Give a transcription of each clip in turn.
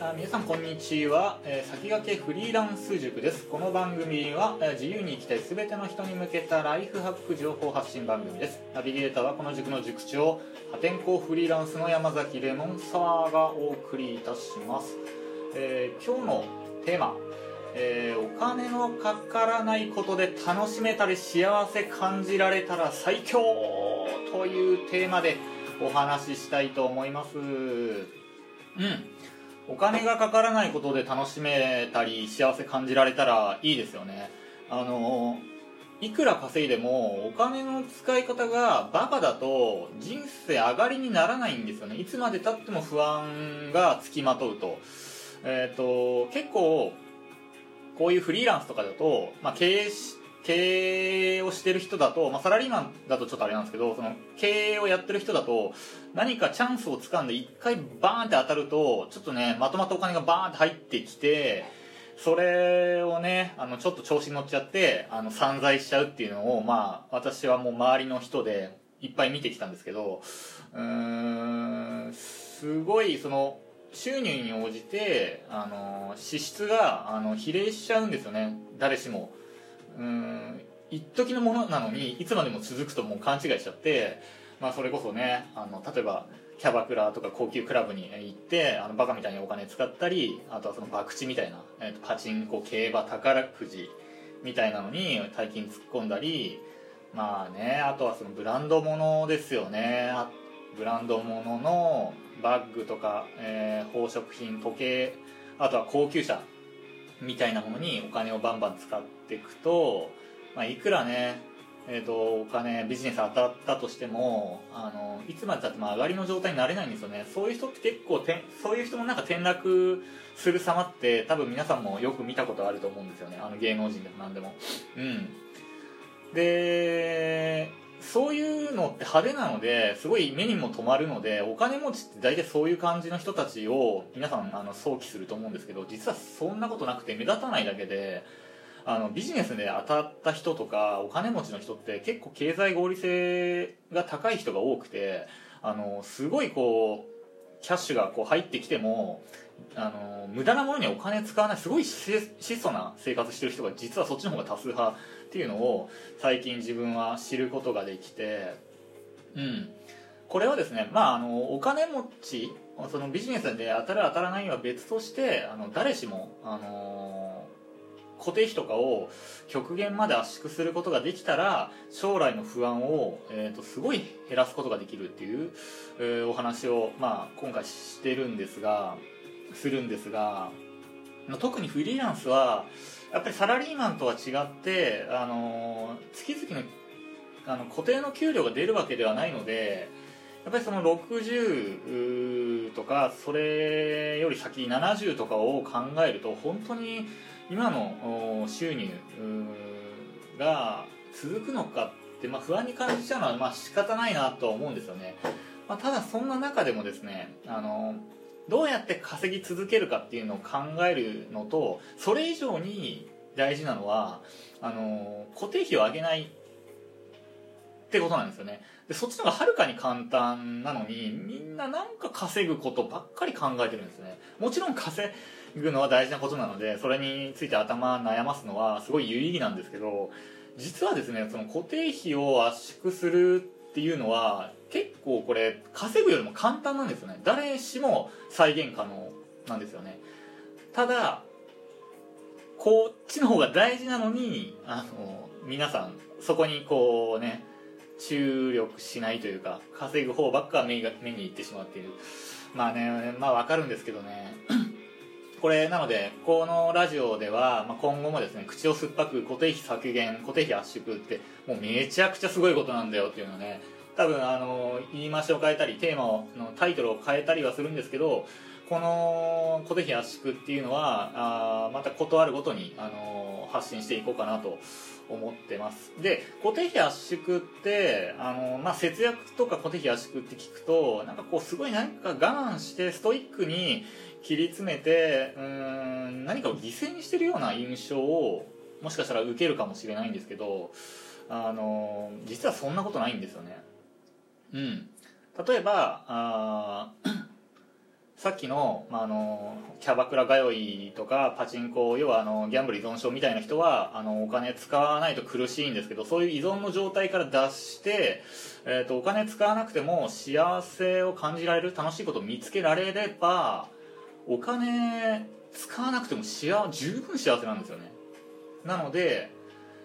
あ皆さんこんにちは、えー先駆けフリーランス塾です。この番組は、えー自由に生きたい全ての人に向けたライフハック情報発信番組です。ナビゲーターはこの塾の塾長破天荒フリーランスの山崎レモンサワーがお送りいたします、えー今日のテーマ、えーお金のかからないことで楽しめたり幸せ感じられたら最強というテーマでお話ししたいと思います。うん。お金がかからないことで楽しめたり幸せ感じられたらいいですよね。あのいくら稼いでもお金の使い方がバカだと人生上がりにならないんですよね。いつまでたっても不安がつきまとうと。えっ、と結構こういうフリーランスとかだと、まあ、経営し経してる人だと、まあ、サラリーマンだとちょっとあれなんですけどその経営をやってる人だと何かチャンスをつかんで一回バーンって当たるとちょっとねまとまったお金がバーンって入ってきてそれをねあのちょっと調子に乗っちゃってあの散財しちゃうっていうのをまあ私はもう周りの人でいっぱい見てきたんですけどうーんすごいその収入に応じてあの支出があの比例しちゃうんですよね。誰しも。うん一時のものなのにいつまでも続くともう勘違いしちゃって、まあ、それこそねあの例えばキャバクラとか高級クラブに行ってあのバカみたいにお金使ったりあとはその博打みたいな、えーとパチンコ競馬宝くじみたいなのに大金突っ込んだりまあねあとはそのブランド物ですよね。ブランド物のバッグとか、えー宝飾品時計あとは高級車みたいなものにお金をバンバン使っていくと、まあ、いくらね、えー、とお金ビジネス当たったとしてもあのいつまでたっても上がりの状態になれないんですよね。そういう人って結構てそういう人のなんか転落する様って多分皆さんもよく見たことあると思うんですよね。あの芸能人でも何でも。うん。でそういうのって派手なのですごい目にも留まるのでお金持ちって大体そういう感じの人たちを皆さんあの想起すると思うんですけど実はそんなことなくて目立たないだけであのビジネスで当たった人とかお金持ちの人って結構経済合理性が高い人が多くてあのすごいこうキャッシュがこう入ってきてもあの無駄なものにお金使わないすごい質素な生活してる人が実はそっちの方が多数派っていうのを最近自分は知ることができてうん。これはですねまああのお金持ちそのビジネスで当たる当たらないは別としてあの誰しもあの固定費とかを極限まで圧縮することができたら将来の不安を、えー、とすごい減らすことができるっていう、えーお話を、まあ、今回してるんですがするんですが特にフリーランスはやっぱりサラリーマンとは違って、あの月々のあの固定の給料が出るわけではないのでやっぱりその60とかそれより先70とかを考えると本当に今の収入が続くのかって、まあ、不安に感じちゃうのはまあ仕方ないなとは思うんですよね、まあ、ただそんな中でもですねあのどうやって稼ぎ続けるかっていうのを考えるのとそれ以上に大事なのはあの固定費を上げないってことなんですよね。でそっちの方がはるかに簡単なのにみんななんか稼ぐことばっかり考えてるんですね。もちろん稼ぐのは大事なことなのでそれについて頭悩ますのはすごい有意義なんですけど実はですねその固定費を圧縮するっていうのは結構これ稼ぐよりも簡単なんですよね。誰しも再現可能なんですよね。ただこっちの方が大事なのにあの皆さんそこにこうね注力しないというか稼ぐ方ばっか目が目にいってしまっている。まあねまあわかるんですけどね。これなのでこのラジオでは、まあ、今後もですね口を酸っぱく固定費削減固定費圧縮ってもうめちゃくちゃすごいことなんだよっていうのね多分あの言い回しを変えたりテーマをのタイトルを変えたりはするんですけどこの固定費圧縮っていうのはあまたことあるごとに、あの発信していこうかなと思ってます。で固定費圧縮って、あのまあ、節約とか固定費圧縮って聞くとなんかこうすごい何か我慢してストイックに切り詰めてうん何かを犠牲にしてるような印象をもしかしたら受けるかもしれないんですけどあの実はそんなことないんですよね。うん。例えばあさっきの,、まあ、あのキャバクラ通いとかパチンコ要はあのギャンブル依存症みたいな人はあのお金使わないと苦しいんですけどそういう依存の状態から脱して、えーと、お金使わなくても幸せを感じられる楽しいことを見つけられればお金使わなくても幸十分幸せなんですよね。なので、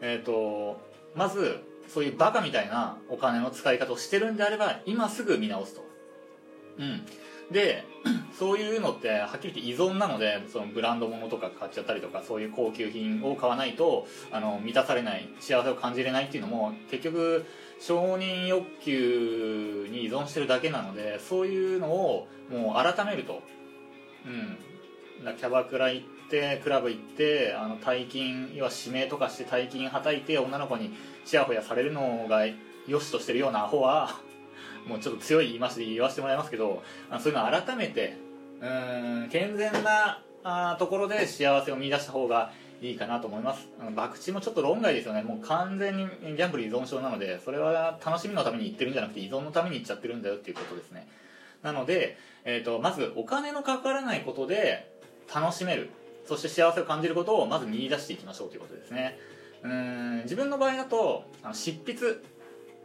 えーとまずそういうバカみたいなお金の使い方をしてるんであれば今すぐ見直すと。うん。で そういうのってはっきり言って依存なのでそのブランド物とか買っちゃったりとかそういう高級品を買わないとあの満たされない幸せを感じれないっていうのも結局承認欲求に依存してるだけなのでそういうのをもう改めるとうん。キャバクラ行ってクラブ行ってあの大金要は指名とかして大金はたいて女の子にちやほやされるのが良しとしてるようなアホはもうちょっと強い言い回しで言わせてもらいますけどあそういうのを改めてうん健全なあところで幸せを見出した方がいいかなと思います。あの博打もちょっと論外ですよね。もう完全にギャンブル依存症なのでそれは楽しみのために言ってるんじゃなくて依存のために言っちゃってるんだよっていうことですね。なので、えーと、まずお金のかからないことで楽しめる。そして幸せを感じることをまず見出していきましょうということですね。うん自分の場合だとあの執筆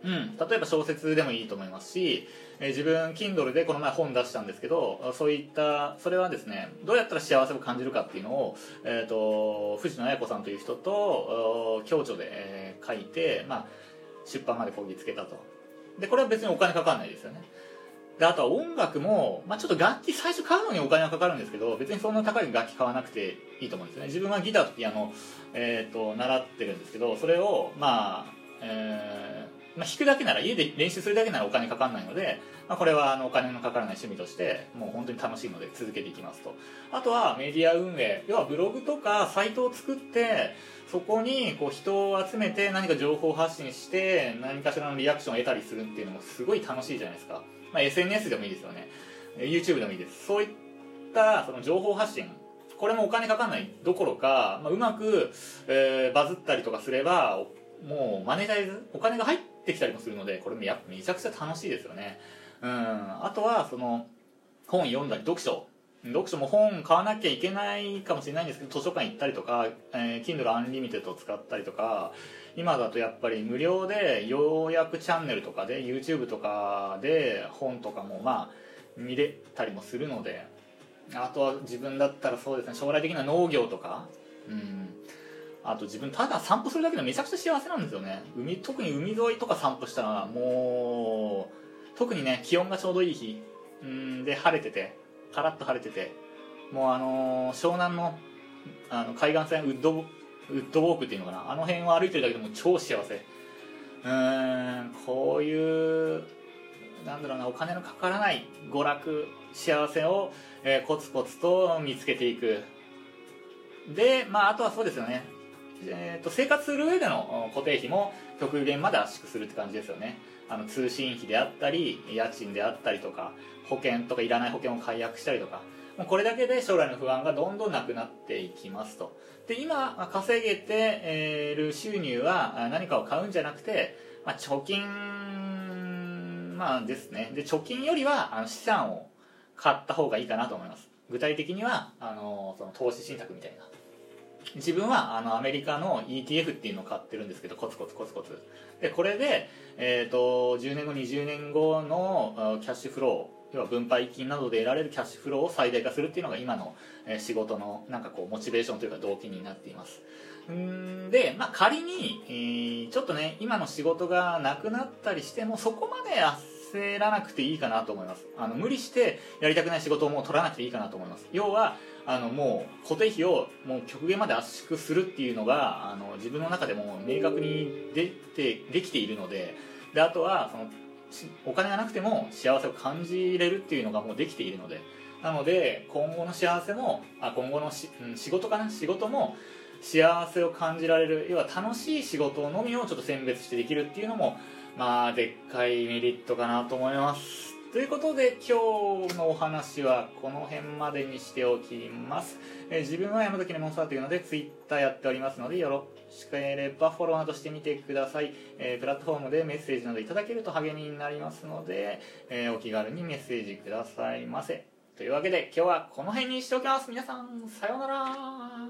うん、例えば小説でもいいと思いますし、えー、自分 Kindle でこの前本出したんですけどそういったそれはですねどうやったら幸せを感じるかっていうのを、えーと、藤野綾子さんという人と共著で、えー、書いて、まあ、出版までこぎつけたと。でこれは別にお金かかんないですよね。であとは音楽も、まあ、ちょっと楽器最初買うのにお金はかかるんですけど別にそんな高い楽器買わなくていいと思うんですよね。自分はギターとピアノ、えーと、習ってるんですけどそれをまあ、えーまあ、弾くだけなら家で練習するだけならお金かかんないので、まあ、これはあのお金のかからない趣味としてもう本当に楽しいので続けていきますと。あとはメディア運営。要はブログとかサイトを作ってそこにこう人を集めて何か情報発信して何かしらのリアクションを得たりするっていうのもすごい楽しいじゃないですか、まあ、SNS でもいいですよね。YouTube でもいいです。そういったその情報発信。これもお金かかんないどころか、まあ、うまく、えー、バズったりとかすればもうマネタイズお金が入ってきたりもするのでこれもやめちゃくちゃ楽しいですよね。うん。あとはその本読んだり読書。読書も本買わなきゃいけないかもしれないんですけど図書館行ったりとか、えー、Kindle Unlimited を使ったりとか今だとやっぱり無料で要約チャンネルとかで YouTube とかで本とかもまあ見れたりもするのであとは自分だったらそうですね将来的な農業とか。うん。あと自分ただ散歩するだけでめちゃくちゃ幸せなんですよね。海特に海沿いとか散歩したらもう特にね気温がちょうどいい日。うんで晴れててカラッと晴れててもうあのー、湘南のあの海岸線ウッドウッドウォークっていうのかな。あの辺を歩いてるだけでも超幸せ。うんこういうなんだろうなお金のかからない娯楽幸せを、えー、コツコツと見つけていく。でまああとはそうですよね。えーと、生活する上での固定費も極限まで圧縮するって感じですよね。あの通信費であったり家賃であったりとか保険とかいらない保険を解約したりとか。これだけで将来の不安がどんどんなくなっていきますと。で今稼げてる収入は何かを買うんじゃなくて、まあ、貯金まあですね。で貯金よりはあの資産を買った方がいいかなと思います。具体的にはあのその投資信託みたいな。自分はあのアメリカの ETF っていうのを買ってるんですけどコツコツコツコツ。でこれで、えーと、10年後20年後のキャッシュフロー要は分配金などで得られるキャッシュフローを最大化するっていうのが今の仕事のなんかこうモチベーションというか動機になっています。んで、まあ、仮に、えー、ちょっとね今の仕事がなくなったりしてもそこまであっ焦らなくていいかなと思います。あの無理してやりたくない仕事をもう取らなくていいかなと思います。要はあのもう固定費をもう極限まで圧縮するっていうのがあの自分の中でも明確に出てできているのでであとはそのお金がなくても幸せを感じれるっていうのがもうできているので。なので今後の幸せもあ今後のし、うん、仕事かな？仕事も幸せを感じられる要は楽しい仕事のみをちょっと選別してできるっていうのもまあでっかいメリットかなと思います。ということで今日のお話はこの辺までにしておきます、えー、自分は山崎レモンサーというので Twitter やっておりますのでよろしければフォローなどしてみてください、えー、プラットフォームでメッセージなどいただけると励みになりますので、えー、お気軽にメッセージくださいませ。というわけで今日はこの辺にしておきます。皆さんさようなら。